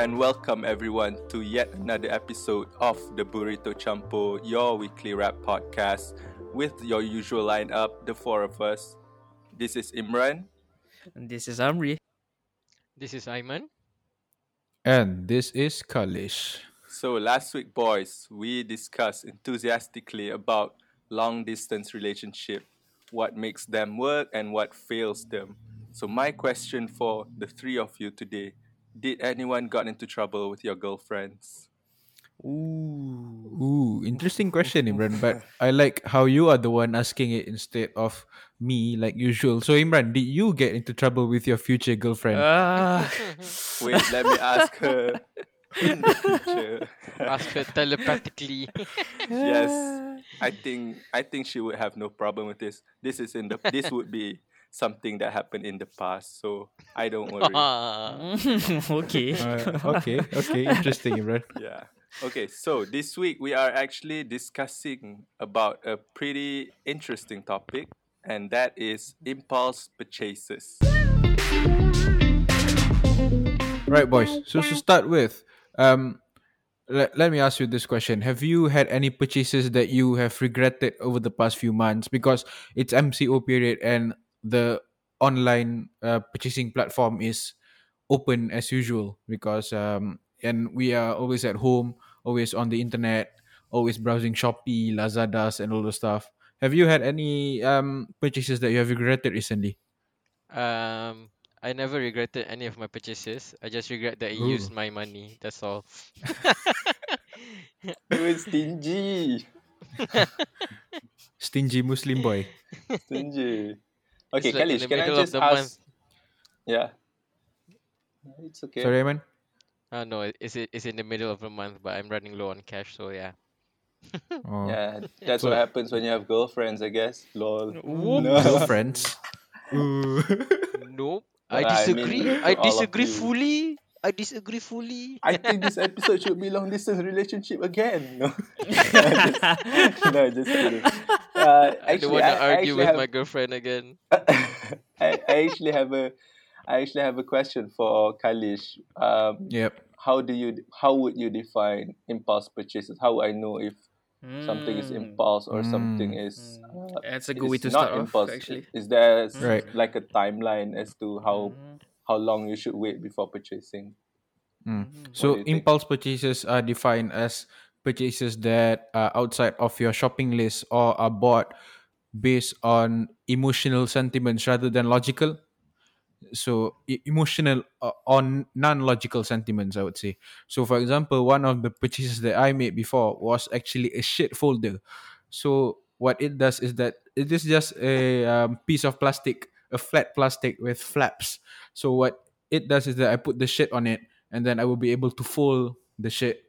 and welcome everyone to yet another episode of the Burrito Campur, your weekly rap podcast with your usual lineup, the four of us. This is Imran. And this is Amri. This is Aiman. And this is Khalish. So last week, boys, we discussed enthusiastically about long distance relationship, what makes them work and what fails them. So my question for the three of you today did anyone got into trouble with your girlfriends? Ooh. Ooh, interesting question, Imran. But I like how you are the one asking it instead of me, like usual. So, Imran, did you get into trouble with your future girlfriend? Ah. Wait, let me ask her in the future. Ask her telepathically. yes, I think I think she would have no problem with this. This is in the this would be something that happened in the past, so I don't worry. Okay. Uh, okay, okay, interesting, Imran. yeah. Okay, so this week we are actually discussing about a pretty interesting topic, and that is impulse purchases. Right, boys. So to start with, um, let, let me ask you this question: Have you had any purchases that you have regretted over the past few months because it's MCO period and the online uh, purchasing platform is open as usual because um, and we are always at home, always on the internet, always browsing Shopee, Lazadas, and all the stuff. Have you had any um, purchases that you have regretted recently? Um, I never regretted any of my purchases. I just regret that I Ooh. used my money. That's all. You were stingy, Stingy Muslim boy. stingy. Okay, It's like Khalish, can I just ask? month. Yeah, it's okay. Sorry, man. Uh, no, it- it's it's in the middle of the month, but I'm running low on cash, so yeah. Oh. Yeah, that's what happens when you have girlfriends, I guess. Lol. Whoop. No. girlfriends. Nope. Well, I I disagree. mean, I to all disagree you. fully. I disagree fully. I think this episode should be long distance relationship again. No, just, no, just kidding. Uh, I don't want to argue with have, my girlfriend again. I, I actually have a, I actually have a question for Khalish. Um, yep. how do you, how would you define impulse purchases? How would I know if something is Mm. impulse or something Mm. is? Mm. Uh, That's a good way is to not start off, impulse. actually. Is there s- Right. like a timeline as to how Mm. How long you should wait before purchasing? Mm. Mm. What do So you think? impulse purchases are defined as purchases that are outside of your shopping list or are bought based on emotional sentiments rather than logical. So emotional or non-logical sentiments, I would say. So, for example, one of the purchases that I made before was actually a shit folder. So what it does is that it is just a um, piece of plastic, a flat plastic with flaps. So what it does is that I put the shit on it, and then I will be able to fold the shit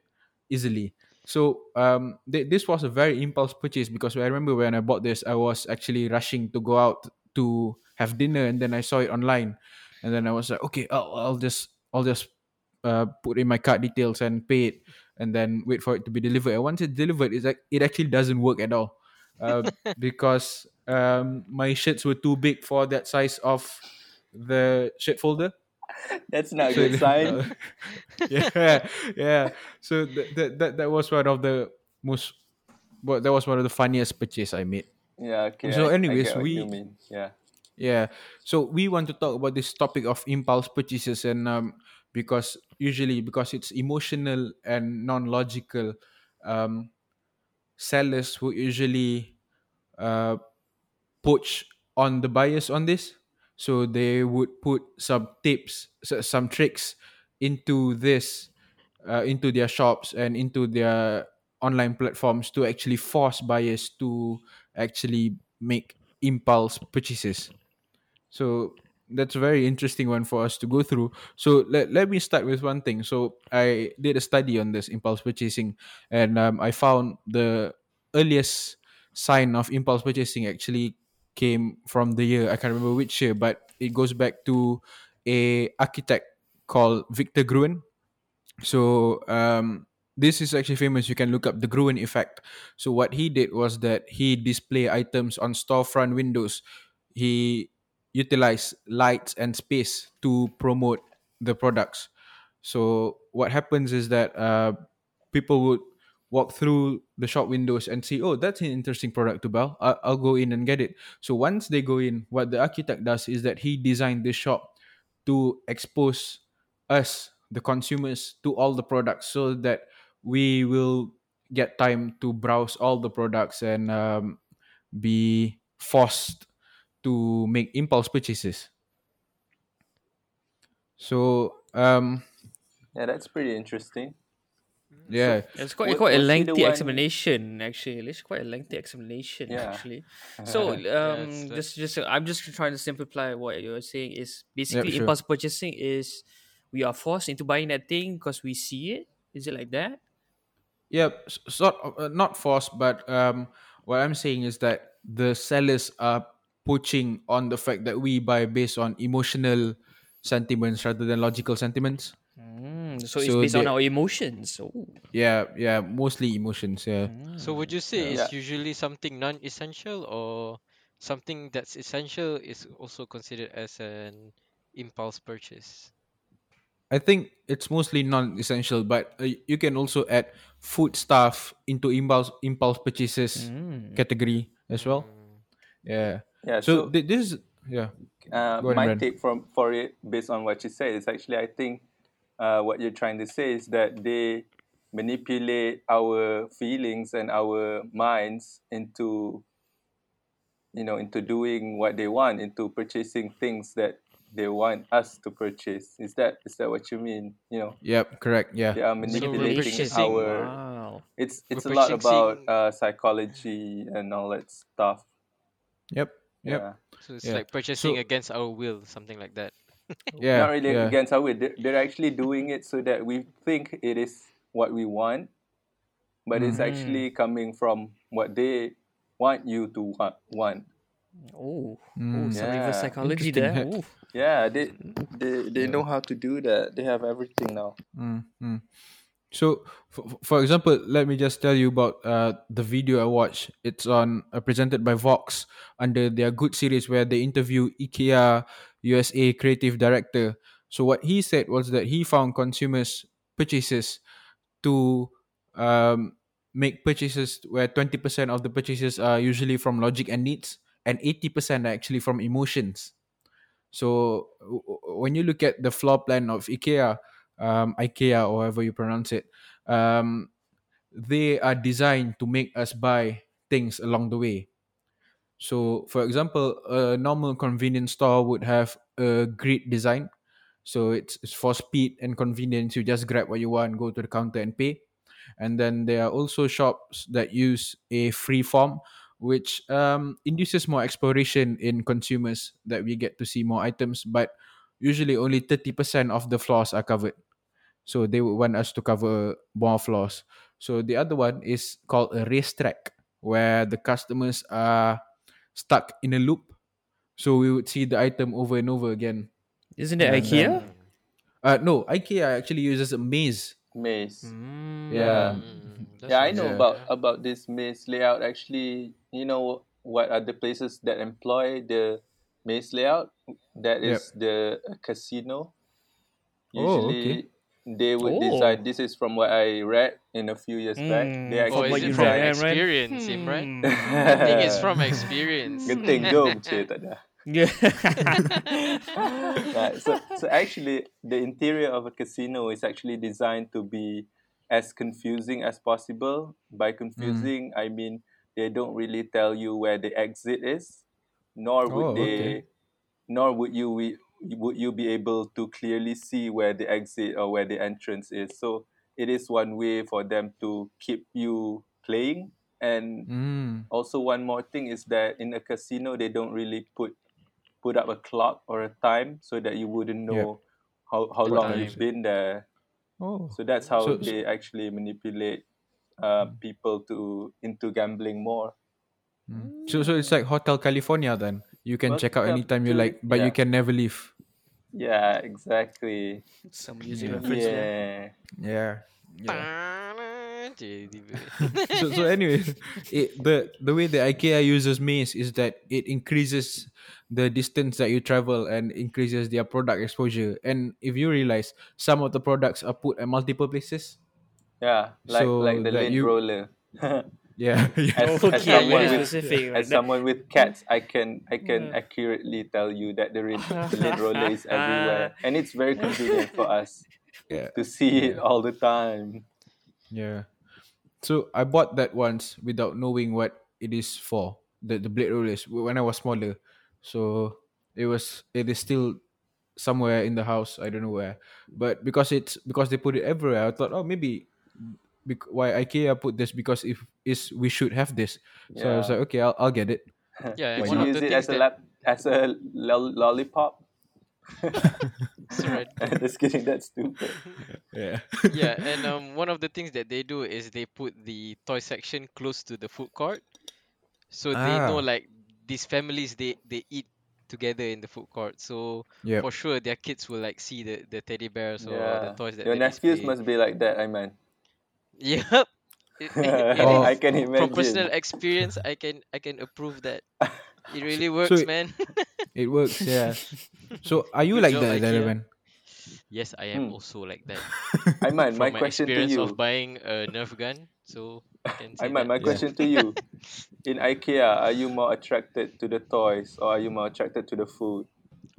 easily. So um, th- this was a very impulse purchase because I remember when I bought this, I was actually rushing to go out to have dinner, and then I saw it online, and then I was like, okay, I'll, I'll just I'll just uh, put in my card details and pay it, and then wait for it to be delivered. And once it's delivered, it's like it actually doesn't work at all, uh, because um, my shirts were too big for that size of the shirt folder. That's not a So good sign. yeah, yeah. So that, that that that was one of the most, but that was one of the funniest purchase I made. Yeah. Okay. So anyways, get what you we- mean. Yeah. Yeah. So we want to talk about this topic of impulse purchases and um because usually because it's emotional and non-logical, um sellers who usually uh poach on the buyers on this. So they would put some tips, some tricks into this, uh, into their shops and into their online platforms to actually force buyers to actually make impulse purchases. So that's a very interesting one for us to go through. So let, let me start with one thing. So I did a study on this impulse purchasing, and um, I found the earliest sign of impulse purchasing actually came from the year I can't remember which year, but it goes back to a architect called Victor Gruen. So um, this is actually famous. You can look up the Gruen effect. So what he did was that he display items on storefront windows. He utilized lights and space to promote the products. So what happens is that uh, people would walk through the shop windows and see, oh, that's an interesting product to buy. I'll go in and get it. So once they go in, what the architect does is that he designed this shop to expose us, the consumers, to all the products so that we will get time to browse all the products and um, be forced to make impulse purchases. So um, Yeah, that's pretty interesting. Yeah, It's quite wa- quite a was he the lengthy one- explanation actually. It's quite a lengthy explanation Yeah. actually. So um, it's like- just just I'm just trying to simplify what you're saying is basically sure. impulse purchasing is we are forced into buying that thing because we see it. Is it like that? yeah, sort of, uh, not forced, but um, what I'm saying is that the sellers are poaching on the fact that we buy based on emotional sentiments rather than logical sentiments. Mm, so, it's So based on our emotions. Oh. Yeah, yeah, mostly emotions. Yeah. So would you say Yeah. it's usually something non-essential or something that's essential is also considered as an impulse purchase? I think it's mostly non-essential, but uh, you can also add food stuff into impulse impulse purchases Mm. category as well. Mm. Yeah. Yeah, So, so, thi- this is yeah. uh, go on, my Imran. take from for it based on what you said is actually I think uh, what you're trying to say is that they manipulate our feelings and our minds into you know into doing what they want into purchasing things that they want us to purchase is that is that what you mean you know Yep. Correct. Yeah. they are manipulating purchasing- our Wow. it's it's a we're lot about uh, psychology and all that stuff Yep. Yep. yeah So it's Yeah. like purchasing So- against our will, something like that. Yeah. not really yeah. against our will. They're, they're actually doing it so that we think it is what we want, but it's Mhm. actually coming from what they want you to wa- want. Oh, oh, Mm. some reverse Yeah. psychology there. Ooh. Yeah, they they they know how to do that. They have everything now. Mm, mm. So, for, for example, let me just tell you about uh, the video I watched. It's on uh, presented by Vox under their Good series where they interview IKEA USA creative director. So what he said was that he found consumers purchases to um, make purchases where twenty percent of the purchases are usually from logic and needs, and eighty percent are actually from emotions. So when you look at the floor plan of IKEA, um, IKEA or however you pronounce it, um, they are designed to make us buy things along the way. So, for example, a normal convenience store would have a grid design. So it's, it's for speed and convenience. You just grab what you want, go to the counter and pay. And then there are also shops that use a free form, which um, induces more exploration in consumers that we get to see more items, but usually only 30% of the floors are covered. So they would want us to cover more floors. So the other one is called a racetrack, where the customers are stuck in a loop. So we would see the item over and over again. Isn't it And IKEA? then- Uh, no, IKEA actually uses a maze. Maze. Mm. Yeah. Mm, Yeah, I know. Yeah. about about this maze layout. Actually, you know what are the places that employ the maze layout? That is Yep. the casino. Oh, Usually, they would Oh. design. This is from what I read in a few years back. Mm, They Oh, From is what it from read, Imran? experience, Imran? Hmm. I think it's from experience. Genting jom je tak ada. Yeah. right. So, so actually, the interior of a casino is actually designed to be as confusing as possible. By confusing, I mean they don't really tell you where the exit is, nor would Oh, they, okay. nor would you we, would you be able to clearly see where the exit or where the entrance is. So it is one way for them to keep you playing. And Mm. also one more thing is that in a casino they don't really put put up a clock or a time so that you wouldn't Yeah. know how, how What long time. you've been there. Oh. So that's how So- they actually manipulate uh, people to into gambling more. Mm. So so it's like Hotel California then. You can check out anytime you like, but you can never leave. Yeah, exactly. Some music Yeah. reference. Yeah. Yeah. Yeah. So so anyway, it, the the way the IKEA uses maze is that it increases the distance that you travel and increases their product exposure. And if you realize some of the products are put at multiple places, Yeah, like like the that lint roller. yeah, yeah. as, Oh, as someone very with specific. as someone with cats, I can I can Yeah. accurately tell you that the lint, the lint roller is everywhere, and it's very convenient for us yeah. to see it all the time. Yeah. So I bought that once without knowing what it is for. The the blade rollers when I was smaller. So it was it is still somewhere in the house. I don't know where. But because it's because they put it everywhere, I thought, oh maybe bec- why IKEA put this because if is we should have this. So I was like, okay, I'll, I'll get it. Yeah, and Would one you of use it as a that lap, as a lol- lollipop? Right. Just kidding. That's stupid. Yeah. yeah, and um, one of the things that they do is they put the toy section close to the food court, so they know Ah. like these families they they eat together in the food court. So Yep. for sure their kids will like see the, the teddy bears or the toys that Your they nephews must be like that. I mean, Yep. It, it Oh. I is. can From personal experience, I can I can approve that. It really works, it- man. It works, yeah. So are you Good like that, IKEA. Dalaman? yes, I am Hmm. also like that. Aiman, From my my question to experience you. of buying a Nerf gun, so I can say Aiman, that. my Yeah. question to you. In IKEA, are you more attracted to the toys or are you more attracted to the food?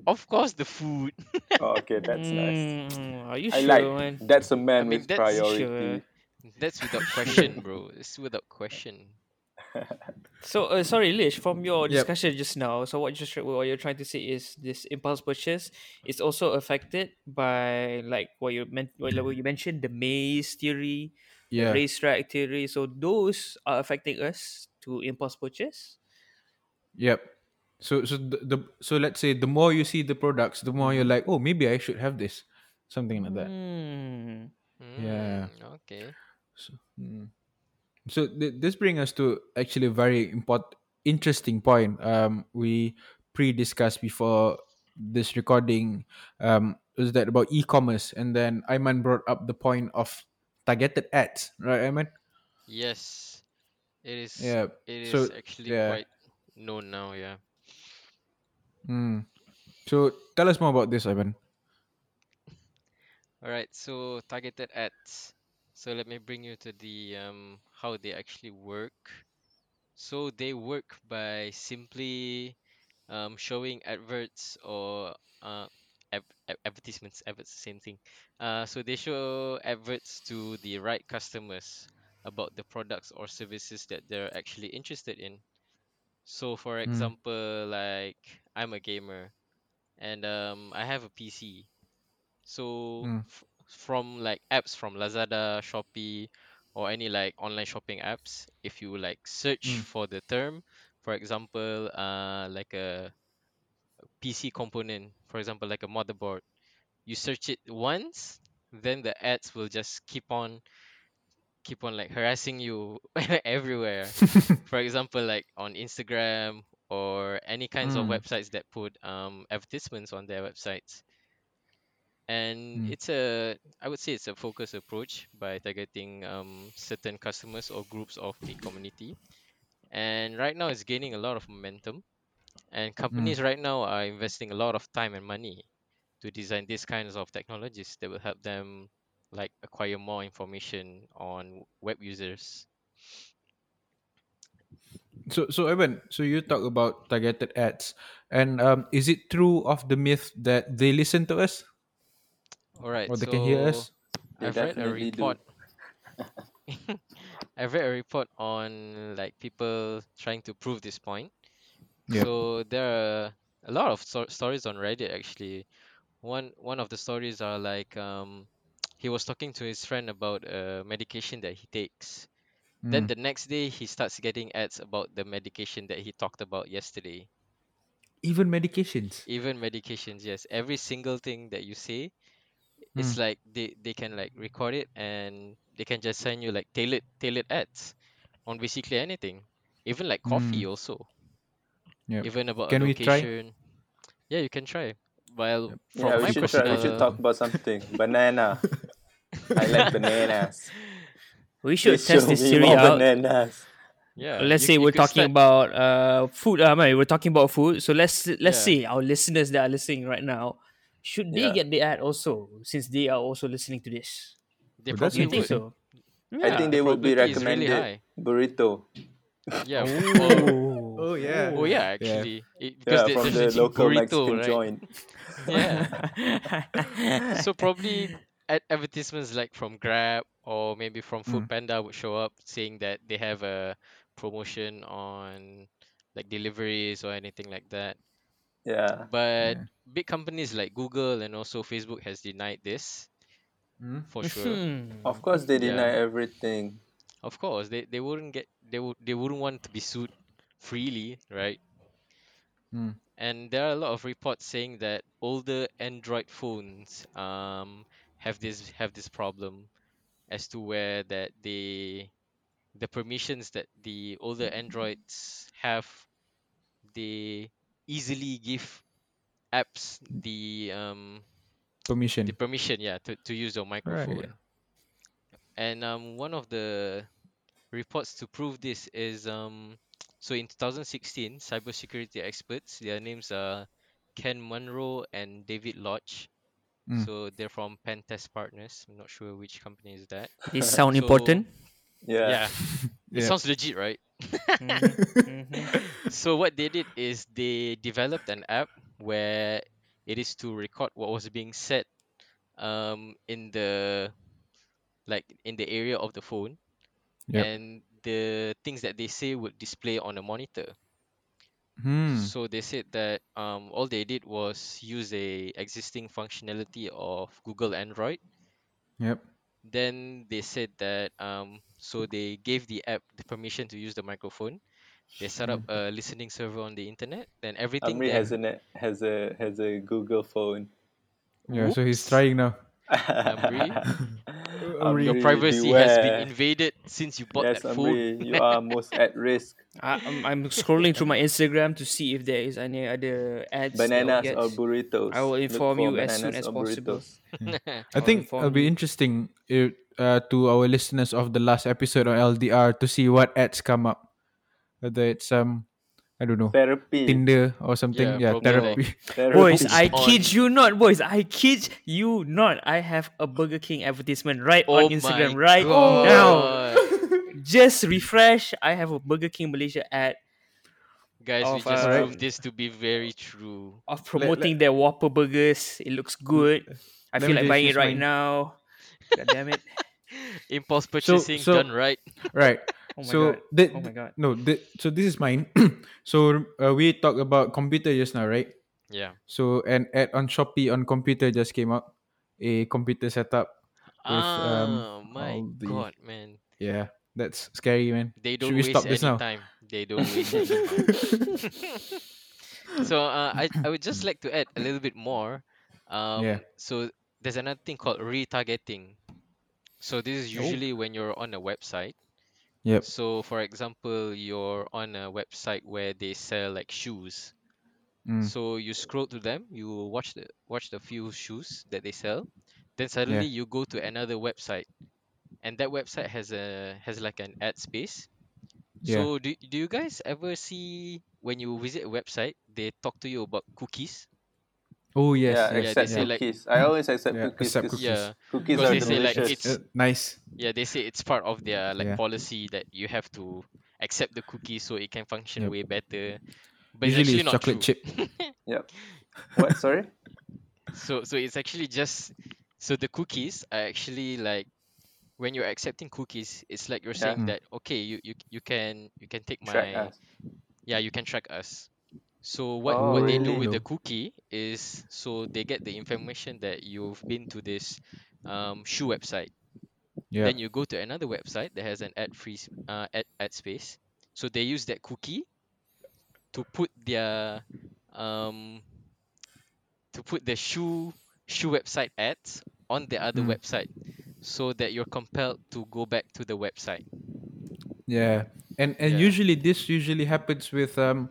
Of course, the food. Oh, okay, that's nice. Mm, Are you I sure, like man? that's a man mean, with that's priority. sure. That's without question, bro. It's without question. So, uh, sorry, Lish, from your Yep. discussion just now, so what, just, what you're trying to say is this impulse purchase is also affected by, like, what you, meant, what you mentioned, the maze theory, Yeah. racetrack theory. So, those are affecting us to impulse purchase. Yep. So so the, the so let's say the more you see the products, the more you're like, oh, maybe I should have this, something like that. Mm. Yeah. Mm, Okay. So, mm. so th- this brings us to actually a very important, interesting point. Um, we pre-discussed before this recording. Um, was that about e-commerce, and then Aiman brought up the point of targeted ads, right, Aiman? Yes. It is. Yeah. It is so, actually yeah. quite known now. Yeah. Mm. So tell us more about this, Aiman. All right. So targeted ads. So let me bring you to the um how they actually work. So they work by simply um showing adverts or uh ad- ad- advertisements. Adverts, same thing. Uh, so they show adverts to the right customers about the products or services that they're actually interested in. So for Mm. example, like I'm a gamer and um I have a PC. So Mm. f- from like apps from Lazada, Shopee, or any like online shopping apps, if you like search Mm. for the term, for example, uh like a PC component, for example, like a motherboard, you search it once, then the ads will just keep on keep on like harassing you everywhere. For example, like on Instagram or any kinds of Mm. websites that put um advertisements on their websites. And Mm. it's a I would say it's a focused approach by targeting um certain customers or groups of the community. And right now it's gaining a lot of momentum. And companies right now are investing a lot of time and money to design these kinds of technologies that will help them like acquire more information on web users. So so Evan, so you talk about targeted ads, and um, is it true of the myth that they listen to us All right, or they can hear so us? They I've read a report. I've read a report on like people trying to prove this point. Yeah. So there are a lot of sto- stories on Reddit actually. One one of the stories are like um he was talking to his friend about a medication that he takes. Then Mm. the next day he starts getting ads about the medication that he talked about yesterday. Even medications. Even medications, yes. Every single thing that you say, it's Mm. like they, they can like record it and they can just send you like tailored tailored ads on basically anything. Even like coffee Mm. also. Yep. Even about Can a we try? Yeah, you can try. While Yep. from yeah, we my should try. We should talk about something. Banana. I like bananas. We should Please test this theory out. bananas. Yeah. let's you- say you we're talking start- about uh food. Uh, I mean, we're talking about food. So let's let's Yeah. say our listeners that are listening right now, should they Yeah. get the ad also since they are also listening to this? They Oh, that's Do you probably think would. so? I think they would be probability is really recommended burrito. Yeah. well- Oh, yeah. oh yeah, actually, It- because Yeah, there- from the local burrito, Mexican right? joint. Yeah. so probably ad- advertisements like from Grab or maybe from Food Mm. Panda would show up saying that they have a promotion on like deliveries or anything like that. Yeah. But Yeah. big companies like Google and also Facebook has denied this Mm. for sure. Mhm. Of course, they Yeah. deny everything. Of course, they, they wouldn't get they would they wouldn't want to be sued freely, right? Mm. And there are a lot of reports saying that older Android phones um have this have this problem as to where that they the permissions that the older Androids have they easily give apps the um Permission. the permission yeah to, to use your microphone Right. and um one of the reports to prove this is um so in 2016 cybersecurity experts their names are ken munro and david lodge Mm. so they're from pentest partners i'm not sure which company is that This sound So- important. Yeah. yeah it Yeah. sounds legit right Mhm, mhm. so what they did is they developed an app where it is to record what was being said um in the like in the area of the phone Yep. and the things that they say would display on a monitor Hmm. so they said that um all they did was use a existing functionality of google android Yep. then they said that um so they gave the app the permission to use the microphone they set up a listening server on the internet then everything Amri that has a has a has a Google phone. Yeah. So he's trying now. Amri, Amri, your Amri, privacy has been invaded since you bought Yes, that phone Amri, you are most at risk. I, I'm, I'm scrolling through my Instagram to see if there is any other ads. Bananas get- or burritos. I will inform you as soon as possible. burritos. I think it'll be interesting if, uh, to our listeners of the last episode on LDR to see what ads come up. Whether it's um, I don't know, Therapy. Tinder or something. Yeah, Yeah, therapy. Therapy. Boys, I kid you not, boys. I kid you not. I have a Burger King advertisement right oh on Instagram my right now. Just refresh. I have a Burger King Malaysia ad guys we just um, proved this to be very true of promoting their Whopper burgers. It looks good. I feel like buying it right mine. now. God damn it. impulse purchasing so- done right right. Oh so god. the- Oh my god. no, the, so this is mine. so uh, we talked about computer just now, right? yeah So an ad on Shopee on computer just came out. A computer setup. With, um, ah my the- god man Yeah, that's scary, man. they don't we waste stop this any now? time they don't waste any time so uh, I, I would just like to add a little bit more um Yeah. so there's another thing called retargeting so this is usually when you're on a website Yep. so for example you're on a website where they sell like shoes Mm. so you scroll to them you watch the watch the few shoes that they sell then suddenly you go to another website and that website has a has like an ad space Yeah. so do, do you guys ever see when you visit a website they talk to you about cookies Oh yes, yeah, yes. they accept say like- I always accept Yeah, cookies. accept 'cause cookies. yeah Cookies are they say, like, delicious. it's- Uh, nice. yeah they say it's part of their like Yeah. policy that you have to accept the cookie so it can function Yep. way better but Usually it's it's not chocolate true. chip. what? Sorry. so so it's actually just so the cookies are actually like when you're accepting cookies it's like you're saying Mm. that okay you, you you can you can take Track my us. yeah you can track us so what Oh, what they do really? with the cookie is so they get the information that you've been to this um, shoe website Yeah. then you go to another website that has an ad free s- uh, ad, ad space so they use that cookie to put their um to put the shoe shoe website ads on the other Mm. website so that you're compelled to go back to the website Yeah, and and Yeah. usually this usually happens with um,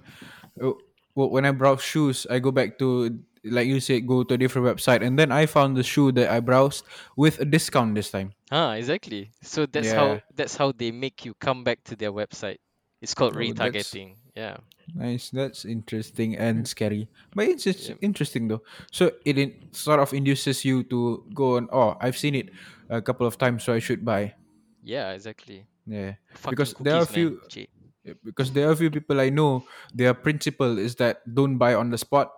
when I browse shoes, I go back to like you said, go to a different website, and then I found the shoe that I browsed with a discount this time. Ah, exactly. So that's Yeah. how that's how they make you come back to their website. It's called Oh, retargeting. Yeah. Nice, that's interesting and scary, but it's just Yep. interesting though. So it in, sort of induces you to go and Oh, I've seen it a couple of times, so I should buy. Yeah, exactly. Yeah, Fucking because there are a cookies, man. Yeah, because there are a few people I know, their principle is that don't buy on the spot.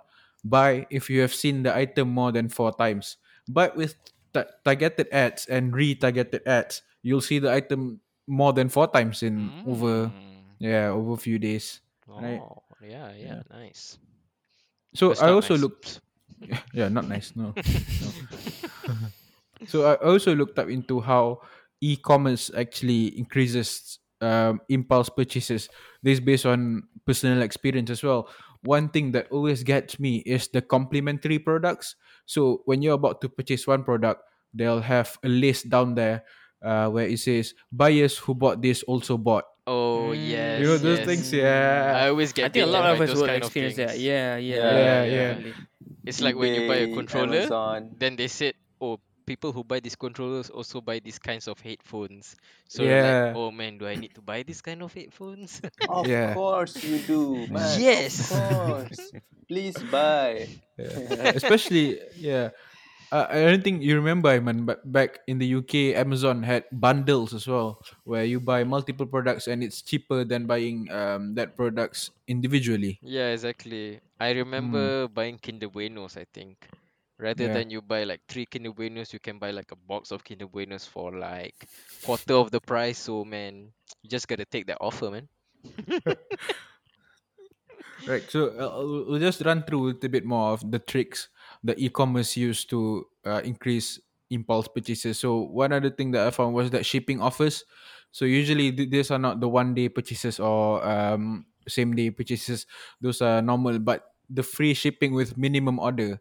Buy if you have seen the item more than four times. But with ta- targeted ads and retargeted ads, you'll see the item more than four times in over Mm. yeah over a few days. right. Oh, yeah, yeah, nice. So That's I also nice. looked yeah not nice no. no. so I also looked up into how e-commerce actually increases um, impulse purchases. This based on personal experience as well. One thing that always gets me is the complementary products. So when you're about to purchase one product, they'll have a list down there uh, where it says buyers who bought this also bought. Oh Mm. yes. You know those yes. things, yeah. I always get. I think a lot of us those will experience that. things. Yeah, yeah, Yeah, yeah. definitely. It's like when you buy a controller, Amazon. then they said, oh, people who buy these controllers also buy these kinds of headphones. So you're Yeah. like, oh man, do I need to buy this kind of headphones? Of Yeah. course you do, man. Yes. Of course. Please buy. Yeah. Especially, yeah. Uh, I don't think you remember, Aiman, but back in the UK, Amazon had bundles as well, where you buy multiple products and it's cheaper than buying um, that products individually. yeah, exactly. I remember buying Kinder Buenos, I think. Rather Yeah. than you buy like three Kinder Buenos, you can buy like a box of Kinder Buenos for like quarter of the price. So man, you just gotta take that offer, man. Right. So uh, we'll we'll just run through a little bit more of the tricks that e-commerce used to uh, increase impulse purchases. So one other thing that I found was that shipping offers. So usually th- these are not the one day purchases or um, same day purchases. Those are normal, but the free shipping with minimum order.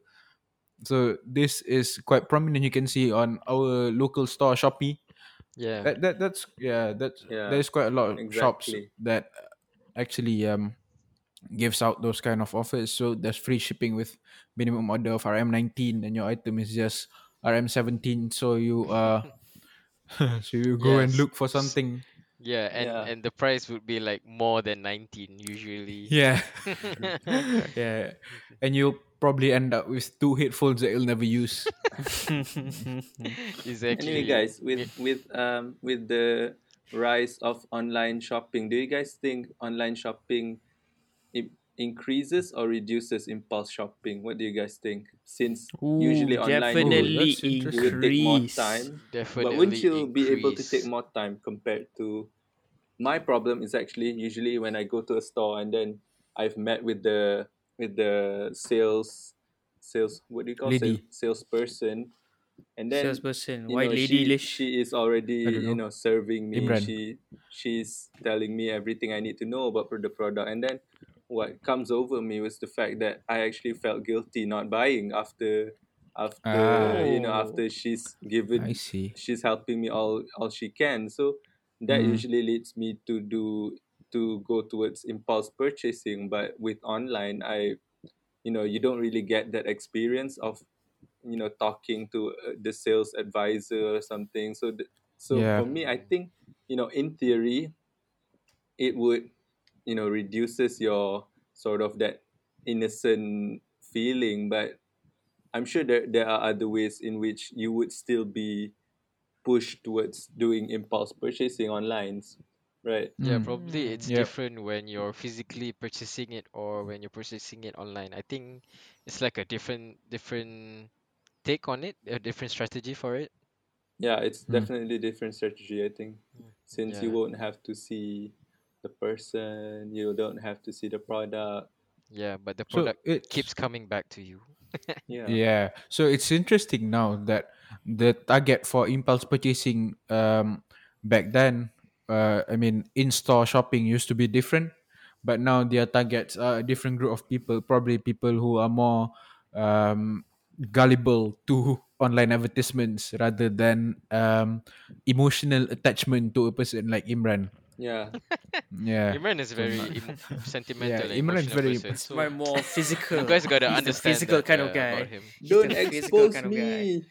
So this is quite prominent. You can see on our local store Shopee. Yeah. That, that that's yeah that's Yeah, there's quite a lot of shops that actually um gives out those kind of offers. So there's free shipping with minimum order of RM19 and your item is just RM17. So you uh so you go and look for something. Yeah, and Yeah. and the price would be like more than 19 usually. Yeah. yeah. And you'll probably end up with two headphones that you'll never use. Exactly. Anyway, guys, with with um with the rise of online shopping, do you guys think online shopping it increases or reduces impulse shopping? What do you guys think? Since usually online you would, definitely you would take more increase. time, Definitely but wouldn't you be able to take more time compared to? My problem is actually usually when I go to a store and then I've met with the with the sales sales what do you call Lady. sales, salesperson, and then Salesperson, white know lady she she is already you know. serving me Imran. she she's telling me everything i need to know about the product and then what comes over me was the fact that i actually felt guilty not buying after after Ah. you know Oh. after she's I given see. she's helping me all all she can so that Mm. usually leads me to do to go towards impulse purchasing but with online i you know you don't really get that experience of you know talking to uh, the sales advisor or something. So th- so Yeah. for me i think you know in theory it would you know reduces your sort of that innocent feeling. But i'm sure there, there are other ways in which you would still be pushed towards doing impulse purchasing online right Yeah, Mm. probably it's Yep. different when you're physically purchasing it or when you're purchasing it online. I think it's like a different different take on it, a different strategy for it. yeah it's Mm. definitely different strategy i think since you Yeah. won't have to see the person you don't have to see the product Yeah, but the So product it keeps coming back to you. yeah Yeah. So it's interesting now that the target for impulse purchasing um back then uh I mean in-store shopping used to be different, but now their targets are a different group of people, probably people who are more um gullible to online advertisements rather than um emotional attachment to a person like Imran. Yeah. Yeah. Imran is very emo- sentimental Yeah, Imran is very- person. So my more physical. you guys gotta He's the understand physical that, kind of uh, guy. him. He's Don't expose kind of guy.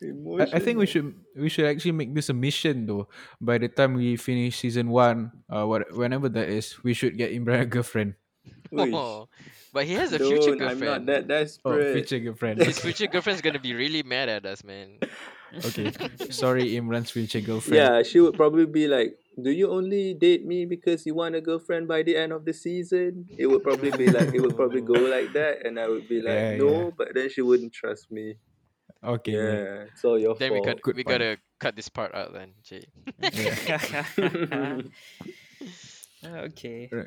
Me. I, I think we should we should actually make this a mission though. By the time we finish season one, uh, what whenever that is, we should get Imran a girlfriend. Oh, but he has a future Don't, I'm not girlfriend. that Oh, future girlfriend. His future girlfriend's gonna be really mad at us, man. okay, sorry, Imran's future girlfriend. Yeah, she would probably be like, "Do you only date me because you want a girlfriend by the end of the season?" It would probably be like, it would probably go like that, and I would be like, Yeah, "No," yeah. but then she wouldn't trust me. Okay. man. Yeah, it's all your Then we got Good we point. gotta cut this part out then, Jay. okay. Right.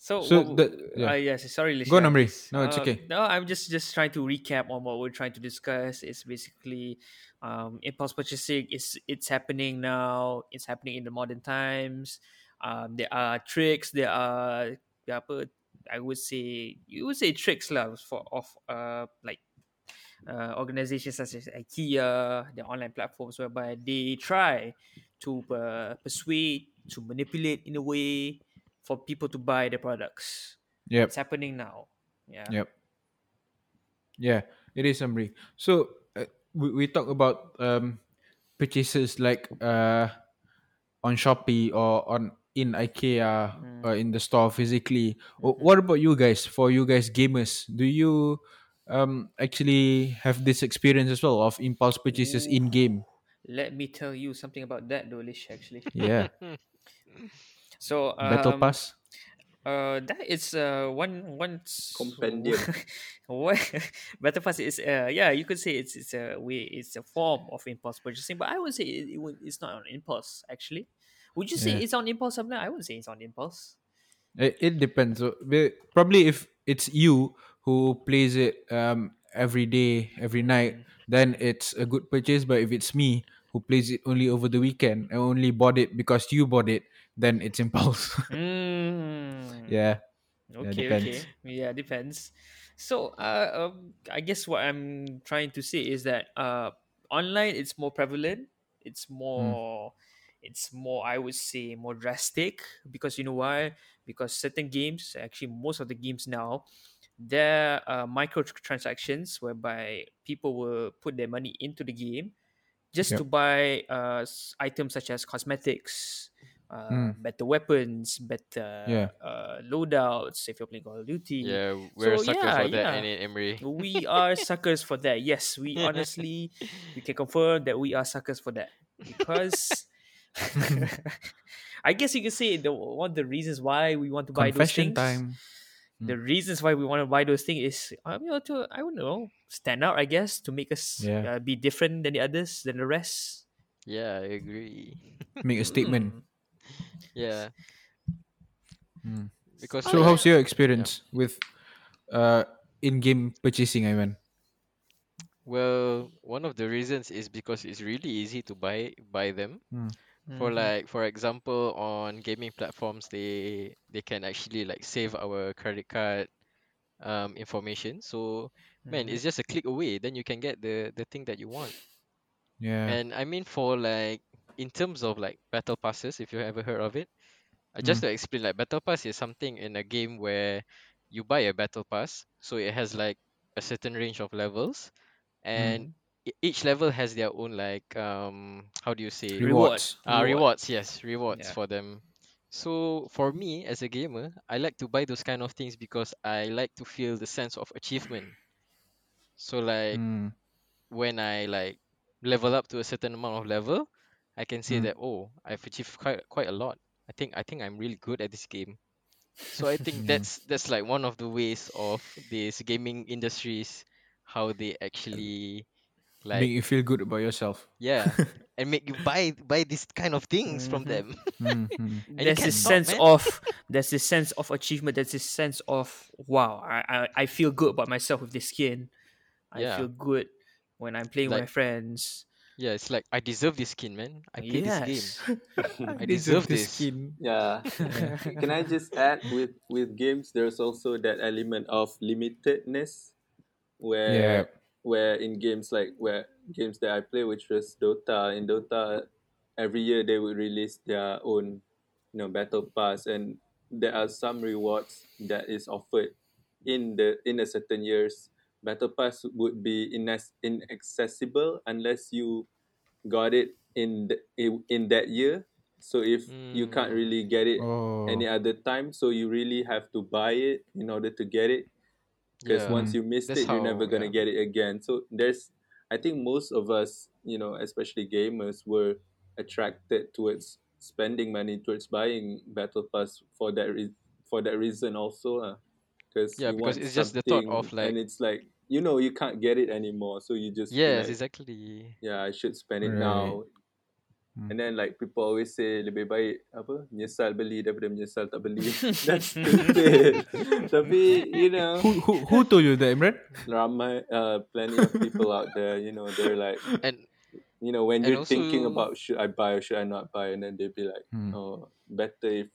So, So what- the- yeah. uh, yes, sorry, Lisha. Go on, Amri. No, it's Uh, okay. No, I'm just just trying to recap on what we're trying to discuss. It's basically um, impulse purchasing. It's it's happening now. It's happening in the modern times. Um, there are tricks. There are there are apa, I would say you would say tricks lah for of uh like uh, organizations such as IKEA, the online platforms whereby they try to uh, persuade, to manipulate in a way for people to buy the products. Yeah, It's happening now. Yeah. Yep. Yeah, it is Amri. So uh, we we talk about um purchases like uh on Shopee or on in IKEA Mm. or in the store physically. Mhm. What about you guys? For you guys gamers, do you um actually have this experience as well of impulse purchases Ooh. in game? Let me tell you something about that, Dolish, actually. Yeah, So, um, Battle Pass. Uh, that is uh one one Compendium. what Battle Pass is uh yeah you could say it's it's a way it's a form of impulse purchasing, but I would say it, it would- it's not on impulse actually. Would you say Yeah. it's on impulse? Something I wouldn't say it's on impulse. It, it depends. So, the- probably if it's you who plays it um every day, every night, then it's a good purchase. But if it's me who plays it only over the weekend and only bought it because you bought it, then it's impulse. Mm. yeah. Okay, depends. okay. Yeah, depends. So, uh, um, I guess what I'm trying to say is that uh, online it's more prevalent. It's more, it's more. I would say more drastic because you know why? Because certain games, actually most of the games now, there are microtransactions whereby people will put their money into the game just Yep. to buy uh, items such as cosmetics, uh, Mm. better weapons, better Yeah. uh, loadouts if you're playing Call of Duty. yeah, we're So, a sucker yeah, for that, yeah. ain't it, Emery? We are suckers for that. Yes, we honestly we can confirm that we are suckers for that because I guess you could say the one of the reasons why we want to buy those Confession things. time. The reasons why we want to buy those things is um, you know to I don't know stand out I guess to make us Yeah. uh, be different than the others than the rest. Yeah, I agree. Make a statement. Mm. Yeah, Mm. because So, like- how's your experience with uh in-game purchasing, Ivan? Well, one of the reasons is because it's really easy to buy buy them. For Mhm. like for example, on gaming platforms, they they can actually like save our credit card um information. So man, Mhm. it's just a click away. Then you can get the the thing that you want. Yeah. And I mean for like in terms of like battle passes, if you ever heard of it, uh, just to explain, like battle pass is something in a game where you buy a battle pass, so it has like a certain range of levels, and e- each level has their own like um how do you say Rewards. uh, Reward. rewards yes rewards Yeah. for them so for me as a gamer i like to buy those kind of things because i like to feel the sense of achievement so like Mm. when i like level up to a certain amount of level i can say Mm. that oh i've achieved quite quite a lot i think i think i'm really good at this game so i think that's that's like one of the ways of these gaming industries how they actually like Make you feel good about yourself. yeah and make you buy buy these kind of things from Mhm. them Mm, mm. And there's can't this stop, sense man. of there's this sense of achievement there's this sense of wow I, I I feel good about myself with this skin I Yeah. feel good when I'm playing with my friends Yeah, it's like I deserve this skin, man. I play this game. I deserve this. skin. Yeah. Can I just add with with games there's also that element of limitedness where Yeah. Where in games like where games that I play which was Dota in Dota every year they would release their own, you know, battle pass, and there are some rewards that is offered in the in a certain years. Battle pass would be ines- inaccessible unless you got it in the, in, in that year. So if you can't Mm. really get it Oh. any other time, so you really have to buy it in order to get it because Yeah. once you missed That's it you're never gonna yeah. get it again so there's i think most of us you know especially gamers were attracted towards spending money towards buying battle pass for that re- for that reason also ah. because Yeah, because it's just the thought of, like- and it's like you know you can't get it anymore so you just feel Yes, like, exactly. yeah i should spend it Right. now. And then like people always say lebih baik apa menyesal beli daripada menyesal tak beli. That's stupid. Tapi you know Who, who who told you that, Imran? ramai uh, plenty of people out there you know they're like And you know when you're thinking about should i buy or should i not buy and then they'll be like Hmm. oh better if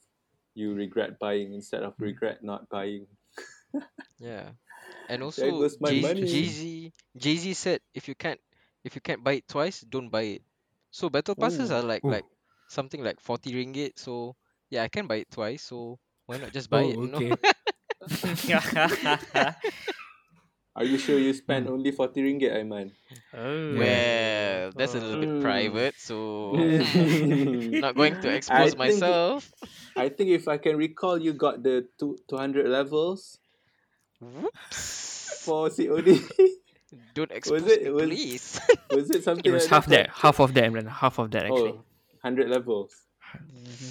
you regret buying instead of regret not buying yeah. And also Jay-Z Jay Z said if you can't if you can't buy it twice, don't buy it. So battle passes Ooh. are like Ooh. like something like 40 ringgit. So yeah, I can buy it twice. So why not just buy it? Oh, You know? okay. are you sure you spent Hmm. only 40 ringgit Aiman oh. Well, that's a little bit Mm. private, so not going to expose think- myself. i think if i can recall you got the two, 200 levels Whoops! for cod Don't expose it- me, was- please. was it something It was like half that that, half of that, Imran, half of that actually. oh 100 levels mm-hmm.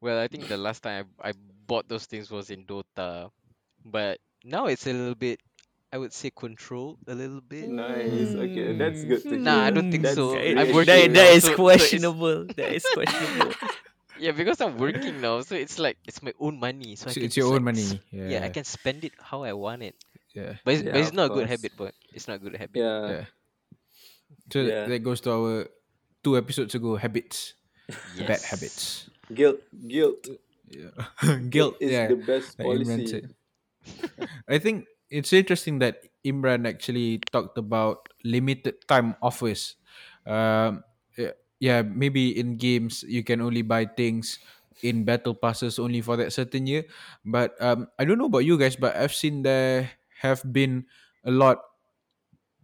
Well, I think the last time I, I bought those things was in Dota, but now it's a little bit, I would say, controlled a little bit. nice okay hmm. that's good to hear Nah, I don't think That's so. really I'm That- working that, that now, is so- so questionable. that is questionable. Yeah, because I'm working now, so it's like it's my own money, so I So can it's your own like, money. Yeah. Yeah, I can spend it how I want it. Yeah. But it's, Yeah, but it's of not a good habit, but it's not a good habit. yeah Yeah. So Yeah. that goes to our two episodes ago habits, bad habits. guilt guilt Yeah. Guilt. is yeah. the best policy. I think it's interesting that Imran actually talked about limited time offers. Um, yeah, yeah, maybe in games you can only buy things in battle passes only for that certain year. But um, I don't know about you guys, but I've seen there have been a lot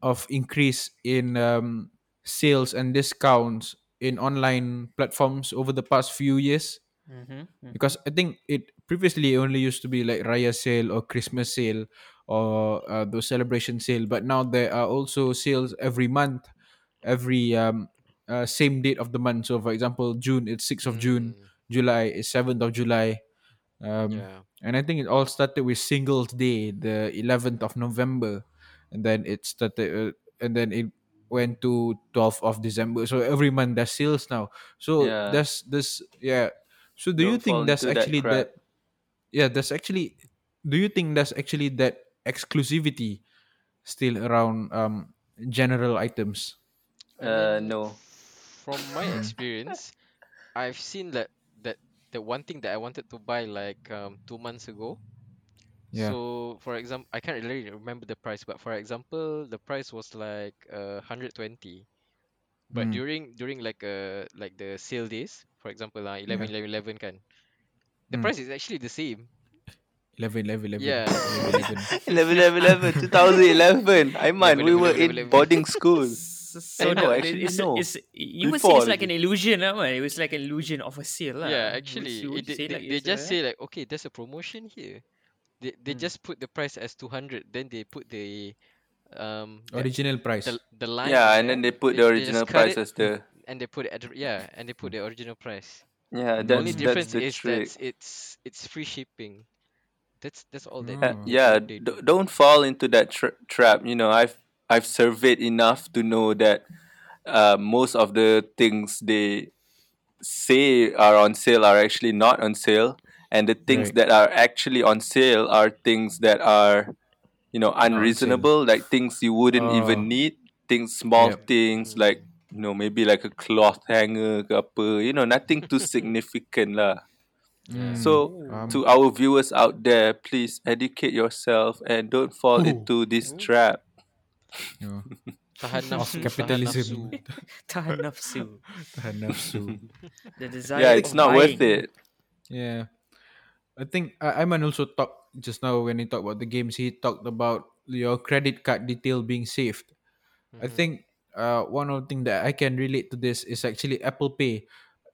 of increase in um, sales and discounts in online platforms over the past few years mm-hmm. because I think it previously only used to be like Raya sale or Christmas sale or uh, those celebration sale, but now there are also sales every month, every um, uh, same date of the month. So, for example, June it's sixth of June, Mm, July is seventh of July, um, yeah. and I think it all started with Singles Day, the eleventh of November, and then it started, uh, and then it went to 12th of December. So every month there's sales now. So Yeah. that's this yeah. So do you Don't fall think that's into that actually that, yeah, that's actually do you think that's actually that exclusivity still around um general items? Uh, no. From my Mm. experience, I've seen that that the one thing that I wanted to buy like um two months ago. Yeah. So for example, I can't really remember the price, but for example, the price was like uh hundred twenty. But Mm. during during like uh like the sale days, for example, uh, 11, 11, 11 kan, the Mm. price is actually the same. 11 11 11 Yeah. 11 11. 11, 11, 2011. Aiman, we were 11, in 11. boarding school. So I know, actually it's, no. it's, you would say it's like an illusion, lah, man. It was like an illusion of a sale, lah. Yeah, Would actually, you- would it, you they, like they, they just a- say like, okay, there's a promotion here. They they Mm. just put the price as two hundred, then they put the um the, Original price. the, the line Yeah, and then they put they- the original just cut price it, as the and they put it at yeah, and they put the original price. yeah. The That's only that's difference the is trick. that it's it's free shipping. That's that's all that. Uh, they- yeah, they d- do. don't fall into that tra- trap. You know, I've I've surveyed enough to know that uh, most of the things they say are on sale are actually not on sale, and the things Right. that are actually on sale are things that are, you know, unreasonable, like things you wouldn't Oh. even need, things small Yep. things like you know maybe like a cloth hanger ke apa, you know, nothing too significant lah. Mm. So Um, to our viewers out there, please educate yourself and don't fall Ooh. into this Ooh. trap. Yeah. Tahan of nafsu, tahan capitalism. nafsu. Tahan nafsu. Tahan nafsu. The desire. yeah, it's of not worth it. Yeah. I think I Aiman also talked just now when he talked about the games. He talked about your credit card detail being saved. I Mhm. think uh, one of the thing that I can relate to this is actually Apple Pay.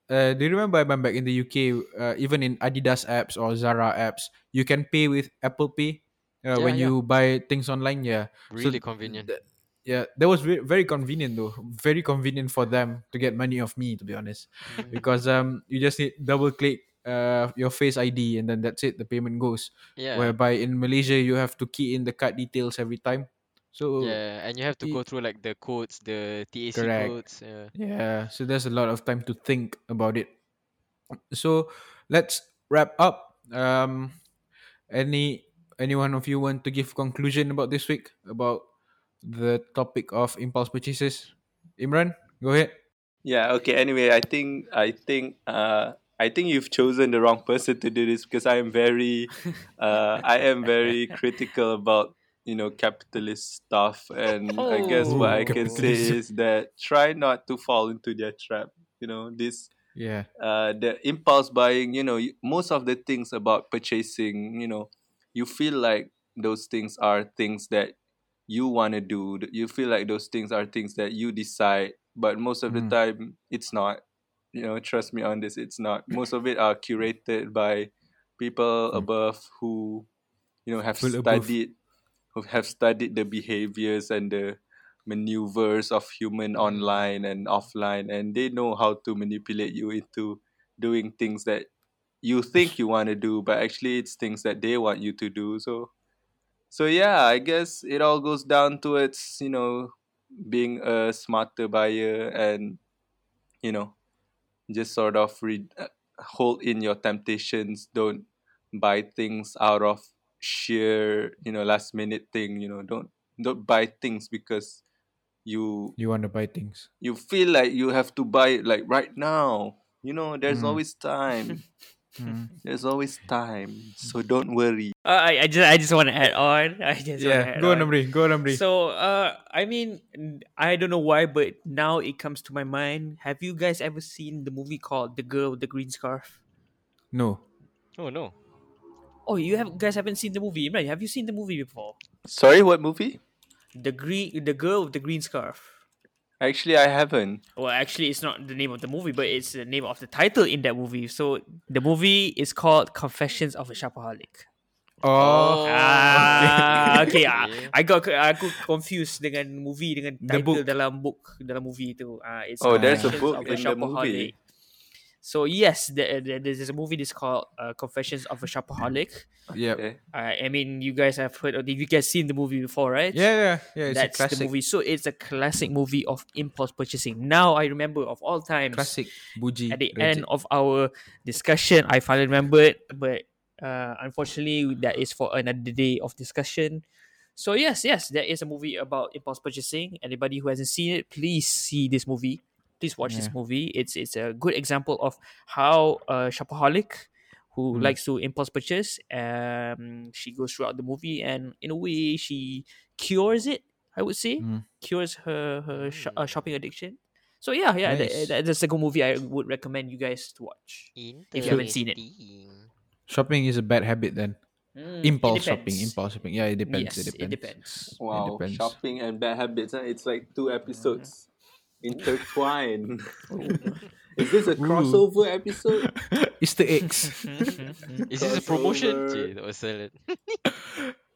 Uh, do you remember Aiman back in the UK, uh, even in Adidas apps or Zara apps, you can pay with Apple Pay Yeah, when you buy things online. Yeah, So Really convenient. th- yeah, that was ve- very convenient though. Very convenient for them to get money off me, to be honest, Mhm. because um, you just need double click uh your face ID and then that's it. The payment goes. Yeah. Whereby in Malaysia you have to key in the card details every time. So Yeah, and you have to it- go through like the codes, the TAC Correct. codes. Yeah. Yeah, so there's a lot of time to think about it. So let's wrap up. Um, any any one of you want to give conclusion about this week about the topic of impulse purchases? Imran, go ahead. Yeah. Okay. Anyway, I think I think uh I think you've chosen the wrong person to do this because I am very uh I am very critical about you know capitalist stuff and I guess what I can say is that try not to fall into their trap. You know this Yeah. uh the impulse buying. You know most of the things about purchasing. You know you feel like those things are things that you want to do. You feel like those things are things that you decide, but most of the Mm. time it's not. You know, trust me on this, it's not. Most of it are curated by people Mm. above who, you know, have People above. studied, who have studied the behaviors and the maneuvers of human Mm. online and offline, and they know how to manipulate you into doing things that you think you want to do, but actually it's things that they want you to do. So so yeah, I guess it all goes down to its, you know, being a smarter buyer and you know, just sort of re- hold in your temptations. Don't buy things out of sheer, you know, last minute thing. You know, don't don't buy things because you You want to buy things. you feel like you have to buy it like right now. You know, there's Mm. always time. Mm. There's always time. So don't worry. Uh, I, I just I just want to add on. I just Yeah, add go on, Amri. Go on, Amri. So, uh, I mean, I don't know why, but now it comes to my mind. Have you guys ever seen the movie called The Girl with the Green Scarf? no. Oh no. Oh, you have guys haven't seen the movie, right? Have you seen the movie before? Sorry, what movie? The green, the girl with the green scarf. Actually, I haven't. Well, actually, it's not the name of the movie, but it's the name of the title in that movie. So the movie is called Confessions of a Shopaholic. Oh, Ah, okay. ah, Okay. I got aku confused dengan movie dengan The title book. dalam book dalam movie tu. Ah, it's Oh, there's a book of in the movie. So yes, there, there- there's a movie that's called uh, Confessions of a Shopaholic. yeah. Okay. Uh, I mean, you guys have heard of. You guys seen the movie before, right? Yeah, yeah, yeah. It's That's a classic. the movie. So it's a classic movie of impulse purchasing. Now I remember of all times. Classic buji. At the Reject. end of our discussion, I finally remembered, but uh, unfortunately, that is for another day of discussion. So yes, yes, there is a movie about impulse purchasing. Anybody who hasn't seen it, please see this movie. Please watch this movie. It's it's a good example of how a shopaholic who Mm. likes to impulse purchase, um, she goes throughout the movie, and in a way, she cures it. I would say Mm. cures her her sh- uh, Mm. shopping addiction. So yeah, yeah, Nice. that- that's a good movie. I would recommend you guys to watch. If you haven't seen it. Shopping is a bad habit then. Mm, Impulse shopping. Impulse shopping. Yeah, it depends. Yes, it depends. it depends. Wow, depends. shopping and bad habits. Huh? It's like two episodes intertwined. Is this a Ooh. crossover episode? Easter eggs. Is this a promotion? Crossover. Cik, tak pasal it.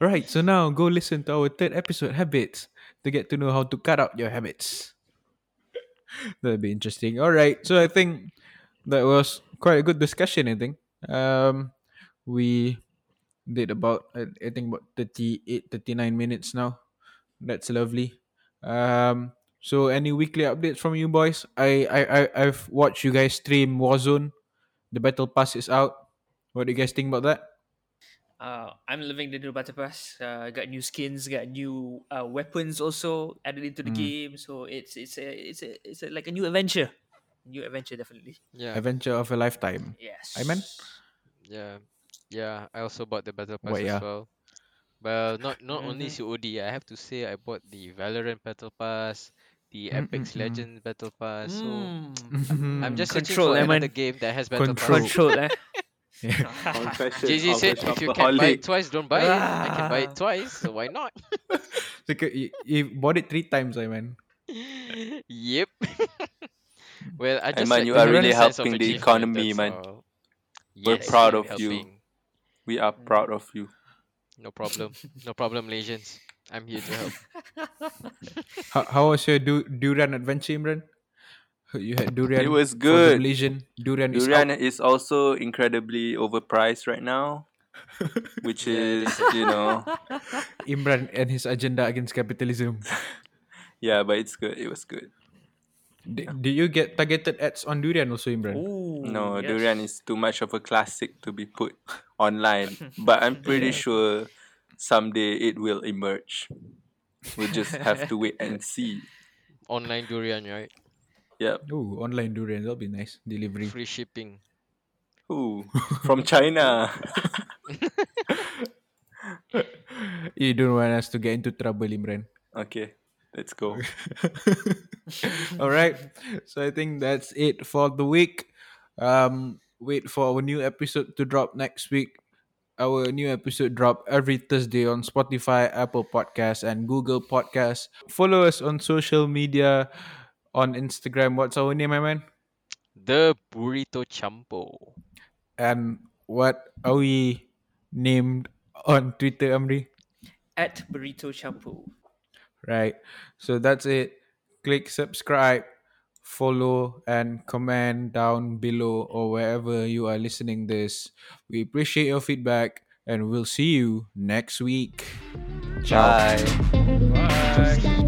right. So now go listen to our third episode, habits, to get to know how to cut out your habits. That'll be interesting. All right. So I think that was quite a good discussion. I think. Um, we did about I, I think about 38, 39 minutes now. That's lovely. Um, so any weekly updates from you boys? I I, I I've watched you guys stream Warzone. The battle pass is out. What do you guys think about that? Uh, I'm living the new battle pass. Uh, got new skins, got new uh, weapons also added into the Mm. game. So it's it's a it's a it's a, like a new adventure. New adventure, definitely. Yeah. Adventure of a lifetime. Yes. I mean. Yeah. Yeah. I also bought the battle pass What, yeah? as well. Well, not not only Mhm. COD. I have to say I bought the Valorant Battle Pass, the Apex Mm-mm-mm. Legends Battle Pass. So Mm. I'm just searching Control, for eh, another man. game that has Battle Control. Pass. Control, eh? Yeah. Confession Jay-Z of said if you can't buy it twice, don't buy it. I can buy it Ah. twice, so why not? So, you, you bought it three times, I mean. yep. well, I Hey, just man, like you are really sense of helping the achievement, economy, man. all. We're Yes, proud I'm of you. We are proud of you. No problem. No problem, Malaysians. I'm here to help. How, how was your du- durian adventure, Imran? You had durian. It was For the good. Malaysian durian, Durian is is also incredibly overpriced right now, which is, you know. Imran and his agenda against capitalism. yeah, but it's good. It was good. D- did you get targeted ads on durian also, Imran? Ooh, No, yes. Durian is too much of a classic to be put online, but I'm pretty sure someday it will emerge. We'll just have to wait and see. Online durian, right? Yep. Oh, online durian. That'll be nice. Delivery. Free shipping. Ooh, from China. you don't want us to get into trouble, Imran. Okay, let's go. All right. So I think that's it for the week. Um, wait for our new episode to drop next week. Our new episode drop every Thursday on Spotify, Apple Podcasts, and Google Podcasts. Follow us on social media on Instagram. What's our name, my man? The burrito champo. And what are we named on Twitter, Amri? At Burrito Shampoo. Right. So that's it. Click subscribe, follow, and comment down below or wherever you are listening this. We appreciate your feedback and we'll see you next week. Ciao. Bye. Bye.